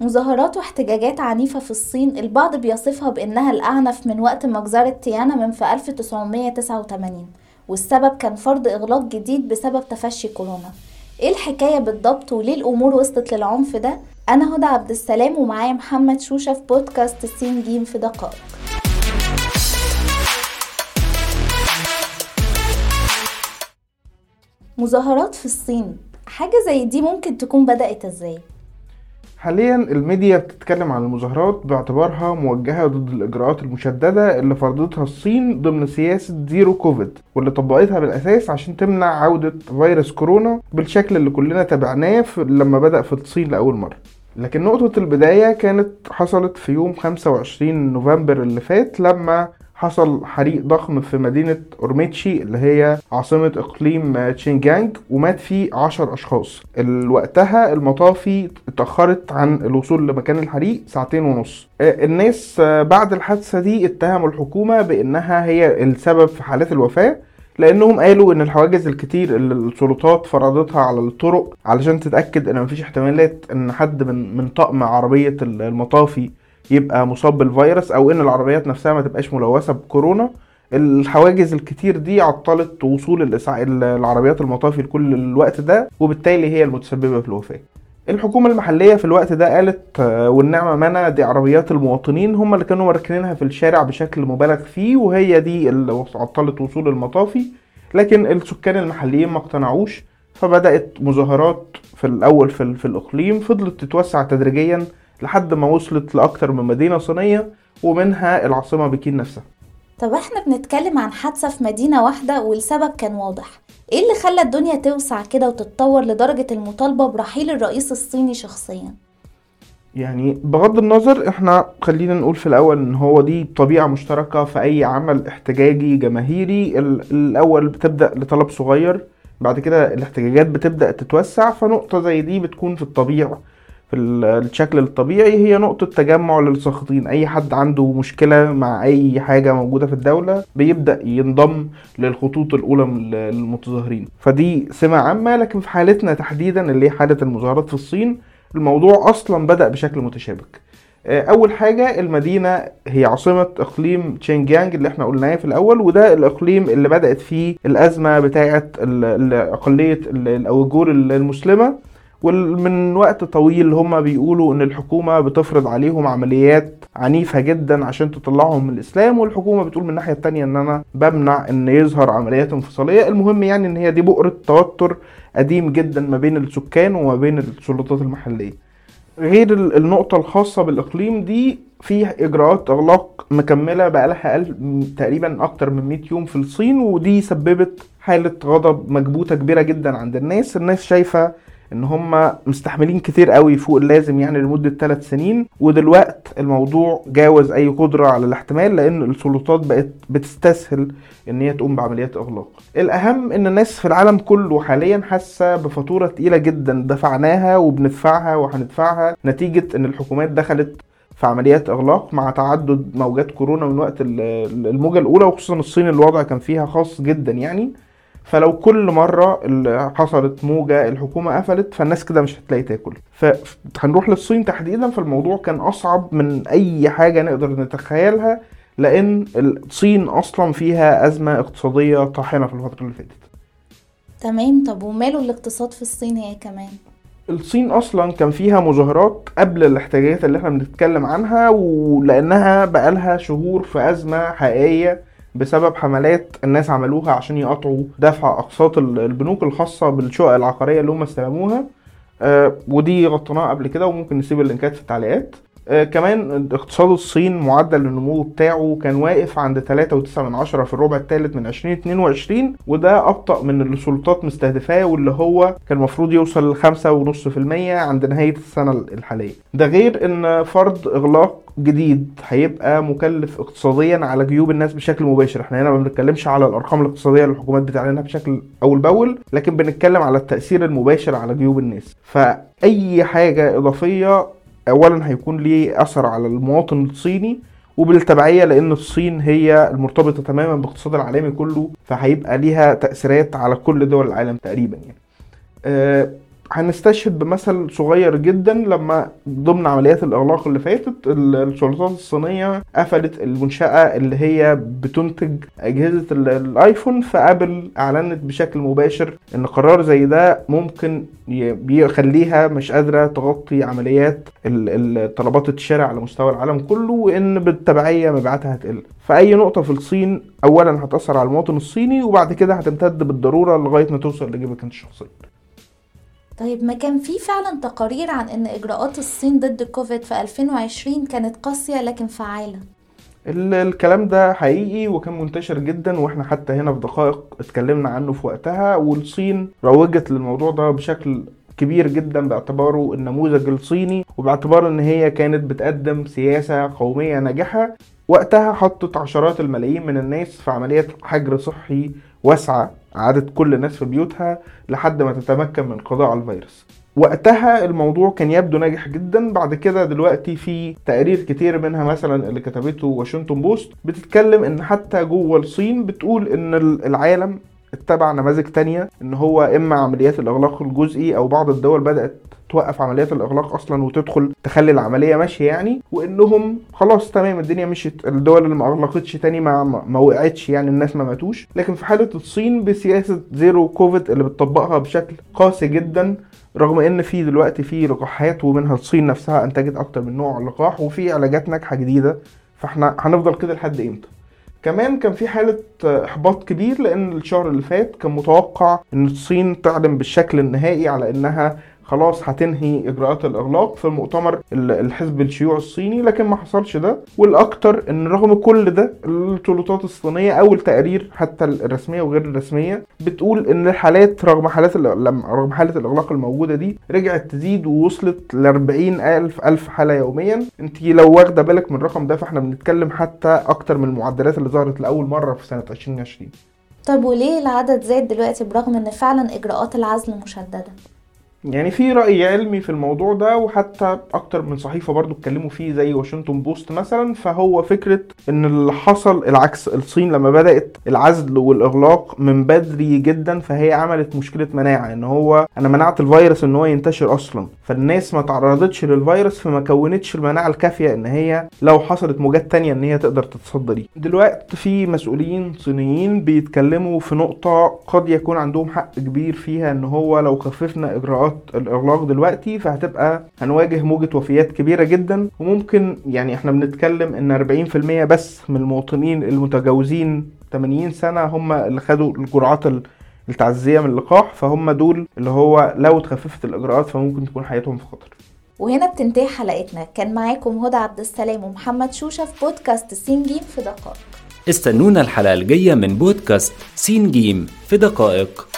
مظاهرات واحتجاجات عنيفة في الصين البعض بيصفها بأنها الأعنف من وقت مجزرة تيانا من في 1989 والسبب كان فرض إغلاق جديد بسبب تفشي كورونا إيه الحكاية بالضبط وليه الأمور وصلت للعنف ده؟ أنا هدى عبد السلام ومعايا محمد شوشة في بودكاست السين جيم في دقائق مظاهرات في الصين حاجة زي دي ممكن تكون بدأت إزاي؟ حاليا الميديا بتتكلم عن المظاهرات باعتبارها موجهة ضد الإجراءات المشددة اللي فرضتها الصين ضمن سياسة zero COVID واللي طبقتها بالأساس عشان تمنع عودة فيروس كورونا بالشكل اللي كلنا تابعناه لما بدأ في الصين لأول مرة. لكن نقطة البداية كانت حصلت في يوم 25 نوفمبر اللي فات لما حصل حريق ضخم في مدينة أورميتشي اللي هي عاصمة إقليم شينجيانج ومات فيه عشر أشخاص. وقتها المطافي اتأخرت عن الوصول لمكان الحريق ساعتين ونص. آه، الناس بعد الحادثة دي اتهموا الحكومة بأنها هي السبب في حالات الوفاة لأنهم قالوا إن الحواجز الكتير اللي السلطات فرضتها على الطرق علشان تتأكد إن مفيش احتمالات إن حد من من طقم عربية المطافي يبقى مصاب بالفيروس أو إن العربيات نفسها ما تبقاش ملوثة بكورونا. الحواجز الكتير دي عطلت وصول العربيات المطافي لكل الوقت ده وبالتالي هي المتسببة في الوفاة. الحكومة المحلية في الوقت ده قالت آه، والنعمة منى دي عربيات المواطنين هم اللي كانوا مركنينها في الشارع بشكل مبالغ فيه وهي دي اللي عطلت وصول المطافي. لكن السكان المحليين ما اقتنعوش فبدأت مظاهرات في الأول في, في الإقليم فضلت تتوسع تدريجيا. لحد ما وصلت لأكتر من مدينة صينية ومنها العاصمة بكين نفسها. طب إحنا بنتكلم عن حادثة في مدينة واحدة والسبب كان واضح. إيه اللي خلى الدنيا توسع كده وتتطور لدرجة المطالبة برحيل الرئيس الصيني شخصيا؟ يعني بغض النظر إحنا خلينا نقول في الأول إن هو دي طبيعة مشتركة في أي عمل احتجاجي جماهيري. الأول بتبدأ لطلب صغير بعد كده الاحتجاجات بتبدأ تتوسع فنقطة زي دي بتكون في الطبيعة. في الشكل الطبيعي هي نقطة تجمع للساخطين. أي حد عنده مشكلة مع أي حاجة موجودة في الدولة بيبدأ ينضم للخطوط الأولى من المتظاهرين. فدي سمة عامة لكن في حالتنا تحديدا اللي هي حالة المظاهرات في الصين الموضوع أصلا بدأ بشكل متشابك. آه، أول حاجة المدينة هي عاصمة إقليم تشينجيانج اللي إحنا قلناه في الأول وده الإقليم اللي بدأت فيه الأزمة بتاعة أقلية الأويجور المسلمة. ومن وقت طويل هم بيقولوا إن الحكومة بتفرض عليهم عمليات عنيفة جدا عشان تطلعهم من الإسلام والحكومة بتقول من الناحية التانية إن أنا بمنع إن يظهر عمليات انفصالية. المهم يعني إن هي دي بؤرة توتر قديم جدا ما بين السكان وما بين السلطات المحلية. غير النقطة الخاصة بالإقليم دي في إجراءات إغلاق مكملة بقالها تقريبا أكتر من 100 يوم في الصين ودي سببت حالة غضب مكبوتة كبيرة جدا عند الناس. الناس شايفة إن هم مستحملين كتير قوي فوق اللازم يعني لمدة ثلاث سنين ودلوقت الموضوع جاوز أي قدرة على الاحتمال لأن السلطات بقت بتستسهل إن هي تقوم بعمليات إغلاق. الأهم إن الناس في العالم كله حاليا حاسة بفاتورة تقيلة جدا دفعناها وبندفعها وهندفعها نتيجة إن الحكومات دخلت في عمليات إغلاق مع تعدد موجات كورونا من وقت الموجة الأولى وخصوصا الصين الوضع كان فيها خاص جدا يعني. فلو كل مرة حصلت موجة الحكومة قفلت فالناس كده مش هتلاقي تاكل. فهنروح للصين تحديدا فالموضوع كان أصعب من أي حاجة نقدر نتخيلها لأن الصين أصلا فيها أزمة اقتصادية طاحنة في الفترة اللي فاتت. تمام. طب وماله الاقتصاد في الصين هي كمان؟ الصين أصلا كان فيها مظاهرات قبل الاحتجاجات اللي إحنا بنتكلم عنها ولأنها بقالها شهور في أزمة حقيقية. بسبب حملات الناس عملوها عشان يقطعوا دفع أقساط البنوك الخاصة بالشقق العقارية اللي هم استلموها. آه ودي غطيناها قبل كده وممكن نسيب اللينكات في التعليقات. كمان اقتصاد الصين معدل النمو بتاعه كان واقف عند 3.9 في الربع الثالث من 2022 وده أبطأ من اللي السلطات مستهدفاه واللي هو كان المفروض يوصل ل 5.5% عند نهاية السنة الحالية. ده غير إن فرض إغلاق جديد هيبقى مكلف اقتصاديا على جيوب الناس بشكل مباشر. إحنا هنا ما بنتكلمش على الأرقام الاقتصادية اللي الحكومات بتعلنها بشكل أول بأول لكن بنتكلم على التأثير المباشر على جيوب الناس. فأي حاجة إضافية اولا هيكون ليه أثر على المواطن الصيني وبالتبعية لأن الصين هي المرتبطة تماما بالاقتصاد العالمي كله فهيبقى ليها تأثيرات على كل دول العالم تقريبا يعني. أه هنستشهد بمثل صغير جدا لما ضمن عمليات الإغلاق اللي فاتت ال- السلطات الصينية قفلت المنشأة اللي هي بتنتج أجهزة ال- الآيفون فابل أعلنت بشكل مباشر إن قرار زي ده ممكن ي- بيخليها مش قادرة تغطي عمليات طلبات الشارع على مستوى العالم كله وإن بالتبعية مبيعاتها هتقل. فأي نقطة في الصين اولا هتأثر على المواطن الصيني وبعد كده هتمتد بالضرورة لغاية ما توصل لجيبك أنت شخصيا طيب ما كان في فعلا تقارير عن إن إجراءات الصين ضد كوفيد في 2020 كانت قاسية لكن فعالة؟ ال- الكلام ده حقيقي وكان منتشر جدا وإحنا حتى هنا في دقائق اتكلمنا عنه في وقتها والصين روجت للموضوع ده بشكل كبير جدا باعتباره النموذج الصيني وباعتبار إن هي كانت بتقدم سياسة قومية ناجحة. وقتها حطت عشرات الملايين من الناس في عملية حجر صحي واسعة عادت كل الناس في بيوتها لحد ما تتمكن من القضاء على الفيروس. وقتها الموضوع كان يبدو ناجح جدا بعد كده دلوقتي في تقارير كتير منها مثلا اللي كتبته واشنطن بوست بتتكلم إن حتى جوه الصين بتقول إن العالم اتبع نماذج تانية إن هو إما عمليات الإغلاق الجزئي أو بعض الدول بدأت توقف عمليات الإغلاق أصلا وتدخل تخلي العملية ماشية يعني وإنهم خلاص تمام الدنيا مشيت الدول اللي ما أغلقتش تاني ما ما وقعتش يعني الناس ما ماتوش. لكن في حالة الصين بسياسة zero COVID اللي بتطبقها بشكل قاسي جدا رغم إن في دلوقتي في لقاحات ومنها الصين نفسها أنتجت أكتر من نوع لقاح وفي علاجات ناجحة جديدة. فإحنا هنفضل كده لحد إمتى؟ كمان كان في حالة إحباط كبير لأن الشهر اللي فات كان متوقع إن الصين تعلن بالشكل النهائي على إنها خلاص هتنهي إجراءات الإغلاق في المؤتمر الحزب الشيوعي الصيني لكن ما حصلش ده. والأكتر إن رغم كل ده السلطات الصينية أو التقارير حتى الرسمية وغير الرسمية بتقول إن الحالات رغم حالات رغم حالة الإغلاق الموجودة دي رجعت تزيد ووصلت ل 40 الف ألف حالة يوميا. أنت لو واخدة بالك من الرقم ده فإحنا بنتكلم حتى أكتر من المعدلات اللي ظهرت لأول مرة في سنة 2020 طب وليه العدد زاد دلوقتي برغم إن فعلا إجراءات العزل مشددة؟ يعني في رأي علمي في الموضوع ده وحتى أكتر من صحيفة برضو اتكلموا فيه زي واشنطن بوست مثلا فهو فكرة إن اللي حصل العكس الصين لما بدأت العزل والإغلاق من بدري جدا فهي عملت مشكلة مناعة إن هو أنا منعت الفيروس إن هو ينتشر أصلا. فالناس ما تعرضتش للفيروس فما كونتش المناعة الكافية إن هي لو حصلت موجات تانية إن هي تقدر تتصدى ليه دلوقتي في مسؤولين صينيين بيتكلموا في نقطة قد يكون عندهم حق كبير فيها إن هو لو خففنا إجراءات الإغلاق دلوقتي فهتبقى هنواجه موجة وفيات كبيرة جدا. وممكن يعني إحنا بنتكلم إن 40% بس من المواطنين المتجاوزين 80 سنة هم اللي خدوا الجرعات التعزية من اللقاح فهم دول اللي هو لو اتخففت الاجراءات فممكن تكون حياتهم في خطر. وهنا بتنتهي حلقتنا. كان معاكم هدى عبد السلام ومحمد شوشة في بودكاست سين جيم في دقائق. استنونا الحلقة الجاية من بودكاست سين جيم في دقائق.